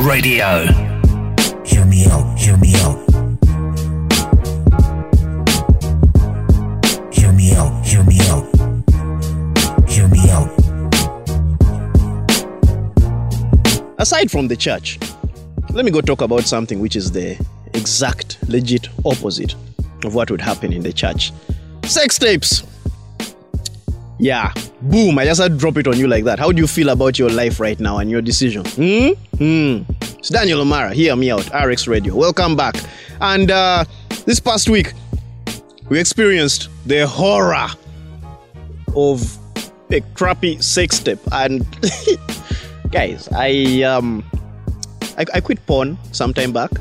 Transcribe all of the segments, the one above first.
Radio. Hear me out, hear me out. Hear me out, hear me out. Hear me out. Aside from the church, let me go talk about something which is the exact, legit opposite of what would happen in the church. Sex tapes. Yeah, boom, I just had to drop it on you like that. How do you feel about your life right now and your decision? Hmm? Hmm. It's Daniel O'Mara, hear me out, RX Radio. Welcome back. And uh, this past week, we experienced the horror of a crappy sex tape. And guys, I um I, I quit porn some time back.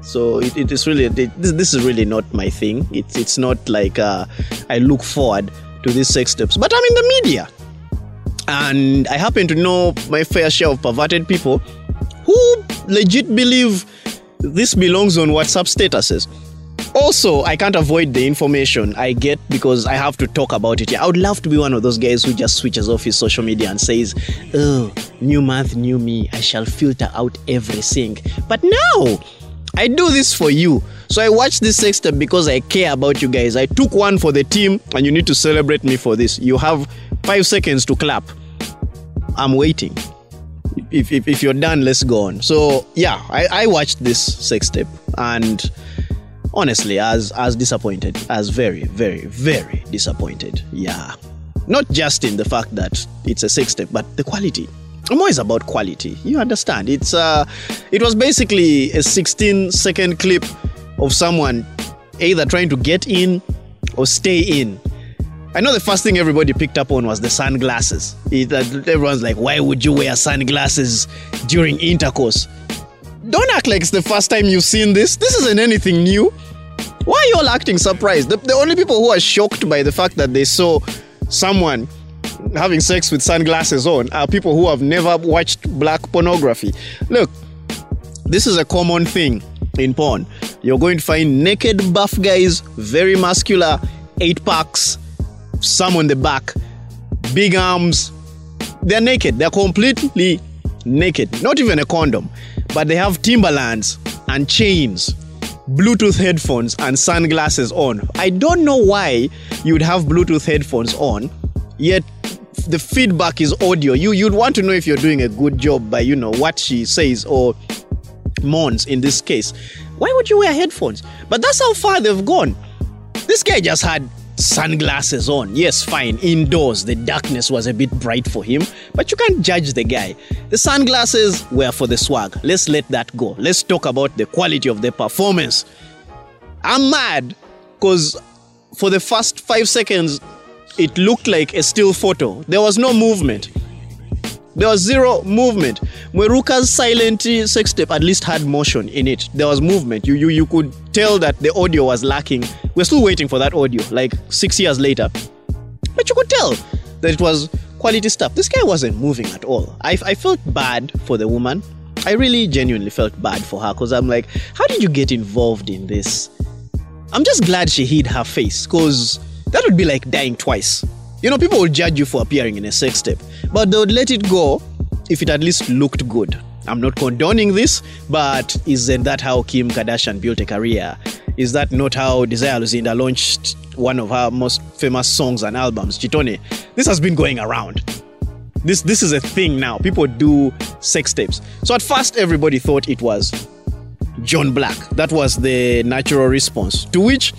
So it, it is really it, this, this is really not my thing. It's it's not like uh, I look forward to these sex tapes, but I'm in the media, and I happen to know my fair share of perverted people who legit believe this belongs on WhatsApp statuses. Also, I can't avoid the information I get because I have to talk about it. I would love to be one of those guys who just switches off his social media and says, Oh, new month, new me. I shall filter out everything. But no, I do this for you. So I watch this sex tape because I care about you guys. I took one for the team and you need to celebrate me for this. You have five seconds to clap. I'm waiting. If, if, if you're done, let's go on. So yeah, I, I watched this sex tape and honestly as as disappointed as very very very disappointed yeah not just in the fact that it's a sex tape but the quality i'm always about quality you understand it's uh it was basically a 16 second clip of someone either trying to get in or stay in I know the first thing everybody picked up on was the sunglasses. It, uh, everyone's like, why would you wear sunglasses during intercourse? Don't act like it's the first time you've seen this. This isn't anything new. Why are you all acting surprised? The, the only people who are shocked by the fact that they saw someone having sex with sunglasses on are people who have never watched black pornography. Look, this is a common thing in porn. You're going to find naked buff guys, very muscular, eight packs, some on the back, big arms. They're naked. They're completely naked. Not even a condom. But they have Timberlands and chains, Bluetooth headphones, and sunglasses on. I don't know why you'd have Bluetooth headphones on, yet the feedback is audio. You you'd want to know if you're doing a good job by you know what she says or moans in this case. Why would you wear headphones? But that's how far they've gone. This guy just had sunglasses on. Yes, fine, indoors, the darkness was a bit bright for him, but you can't judge the guy. The sunglasses were for the swag. Let's let that go. Let's talk about the quality of the performance. I'm mad because for the first five seconds, it looked like a still photo. There was no movement. There was zero movement. Mweruka's silent uh, sex tape at least had motion in it. There was movement. You, you, you could tell that the audio was lacking. We're still waiting for that audio, like six years later. But you could tell that it was quality stuff. This guy wasn't moving at all. I, I felt bad for the woman. I really genuinely felt bad for her because I'm like, how did you get involved in this? I'm just glad she hid her face because that would be like dying twice. You know, people will judge you for appearing in a sex tape, but they would let it go if it at least looked good. I'm not condoning this, but isn't that how Kim Kardashian built a career? Is that not how Desire Luzinda launched one of her most famous songs and albums, Chitone? This has been going around. This this is a thing now. People do sex tapes. So at first everybody thought it was John Blaq. That was the natural response. To which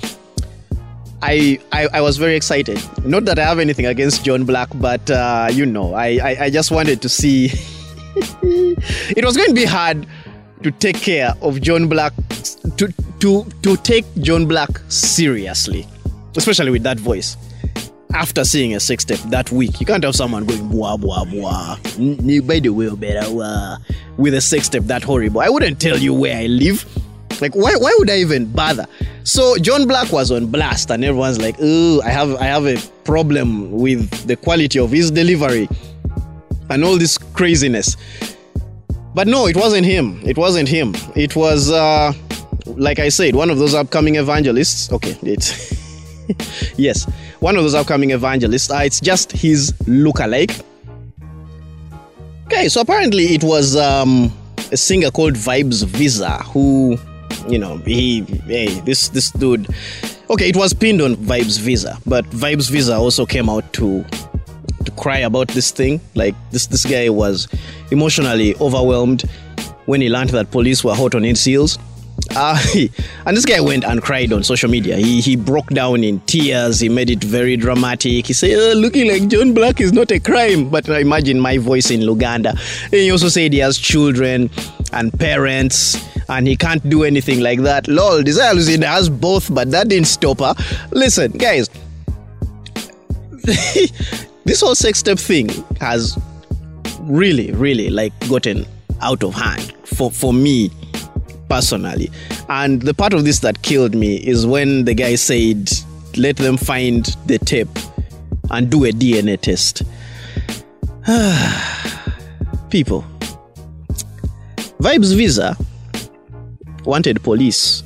I, I, I was very excited. Not that I have anything against John Blaq, but uh, you know, I, I, I just wanted to see. it was going to be hard to take care of John Blaq, to, to, to take John Blaq seriously, especially with that voice. After seeing a six tape that week, you can't have someone going blah blah blah. By the way, better with a six tape that horrible. I wouldn't tell you where I live. Like, why, why would I even bother? So John Blaq was on blast, and everyone's like, "Oh, I have I have a problem with the quality of his delivery and all this craziness." But no, it wasn't him. It wasn't him. It was, uh, like I said, one of those upcoming evangelists. Okay, it's yes, one of those upcoming evangelists. Uh, it's just his look-alike. Okay, so apparently it was um, a singer called Vibes Visa, who, you know, he, hey, this this dude. Okay, it was pinned on Vibes Visa, but Vibes Visa also came out to to cry about this thing. Like this this guy was emotionally overwhelmed when he learned that police were hot on his heels. Uh, and this guy went and cried on social media. He he broke down in tears. He made it very dramatic. He said, oh, "Looking like John Blaq is not a crime." But I imagine my voice in Luganda. And he also said he has children and parents, and he can't do anything like that. Lol, Desire Luzinda has both, but that didn't stop her. Listen, guys. this whole sex step thing has really, really like gotten out of hand for for me personally. And the part of this that killed me is when the guy said, let them find the tape and do a DNA test. People. Vibes Visa wanted police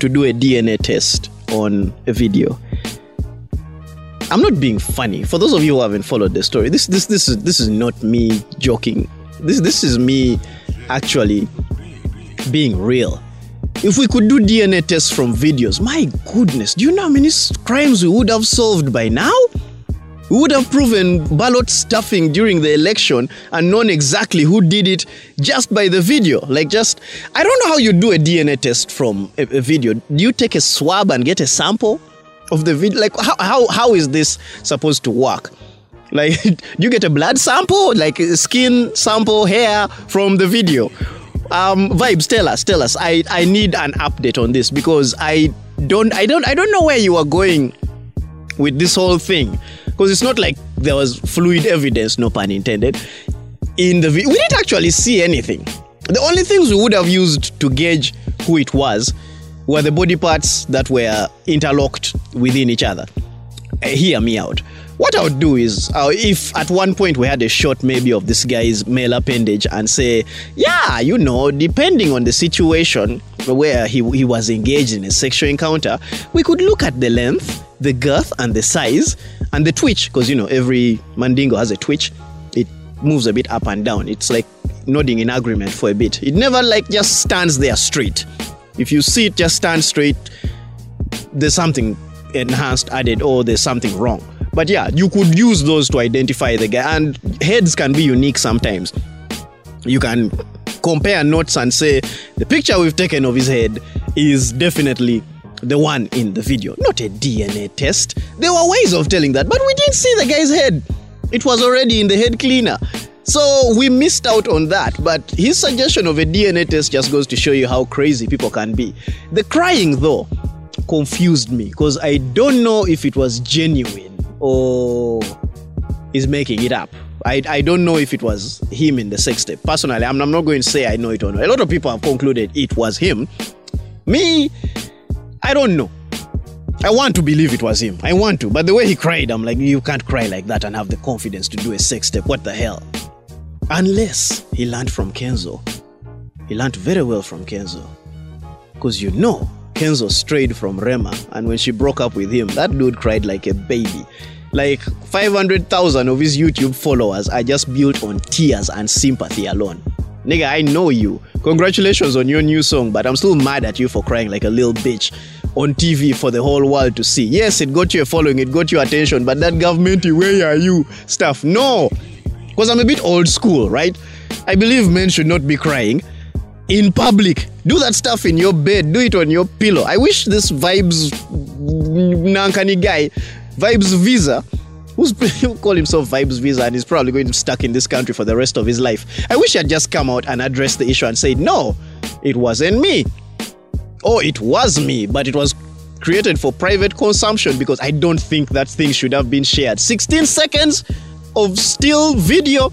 to do a DNA test on a video. I'm not being funny. For those of you who haven't followed the story, this this this is this is not me joking. This this is me actually being real. If we could do DNA tests from videos, my goodness, do you know how many crimes we would have solved by now? We would have proven ballot stuffing during the election and known exactly who did it just by the video. Like, just, I don't know how you do a DNA test from a, a video. Do you take a swab and get a sample of the video? Like, how, how, how is this supposed to work? Like, do you get a blood sample, like skin sample, hair from the video? Um vibes tell us tell us. I i need an update on this because i don't i don't i don't know where you are going with this whole thing. Because it's not like there was fluid evidence no pun intended in the we didn't actually see anything. The only things we would have used to gauge who it was were the body parts that were interlocked within each other. Uh, hear me out what I would do is, uh, if at one point we had a shot maybe of this guy's male appendage and say, yeah, you know, depending on the situation where he, he was engaged in a sexual encounter, we could look at the length, the girth, and the size, and the twitch, because, you know, every mandingo has a twitch. It moves a bit up and down. It's like nodding in agreement for a bit. It never like just stands there straight. If you see it just stand straight, there's something enhanced added or there's something wrong. But yeah, you could use those to identify the guy, and heads can be unique sometimes. You can compare notes and say the picture we've taken of his head is definitely the one in the video, not a DNA test. There were ways of telling that, but we didn't see the guy's head. It was already in the head cleaner. So we missed out on that, but his suggestion of a DNA test just goes to show you how crazy people can be. The crying, though, confused me because I don't know if it was genuine or is making it up. I, I don't know if it was him in the sex tape. Personally, I'm, I'm not going to say I know it or not. A lot of people have concluded it was him. Me, I don't know. I want to believe it was him. I want to. But the way he cried, I'm like, you can't cry like that and have the confidence to do a sex tape. What the hell? Unless he learned from Kenzo. He learned very well from Kenzo. Because you know, Kenzo strayed from Rema, and when she broke up with him, that dude cried like a baby. Like 500,000 of his YouTube followers are just built on tears and sympathy alone. Nigga, I know you. Congratulations on your new song, but I'm still mad at you for crying like a little bitch on TV for the whole world to see. Yes, it got you a following, it got you attention, but that government, where are you stuff, no. Because I'm a bit old school, right? I believe men should not be crying in public. Do that stuff in your bed, do it on your pillow. I wish this vibes Nankani guy, Vibes Visa, who's who call himself Vibes Visa and is probably going to be stuck in this country for the rest of his life. I wish he had just come out and addressed the issue and said, no, it wasn't me. Or it was me, but it was created for private consumption because I don't think that thing should have been shared. 16 seconds of still video.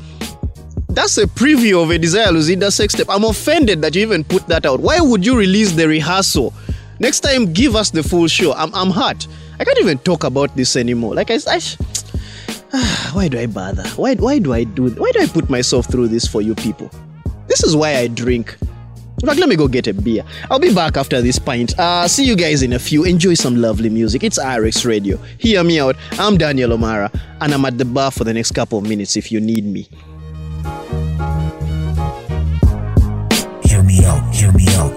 That's a preview of a Desire Luzinda sex tape. I'm offended that you even put that out. Why would you release the rehearsal? Next time, give us the full show. I'm, I'm hurt. I can't even talk about this anymore. Like I, I why do I bother? Why, why do I do? Why do I put myself through this for you people? This is why I drink. In let me go get a beer. I'll be back after this pint. Uh, see you guys in a few. Enjoy some lovely music. It's RX Radio. Hear me out. I'm Daniel O'Mara, and I'm at the bar for the next couple of minutes if you need me. hear me out.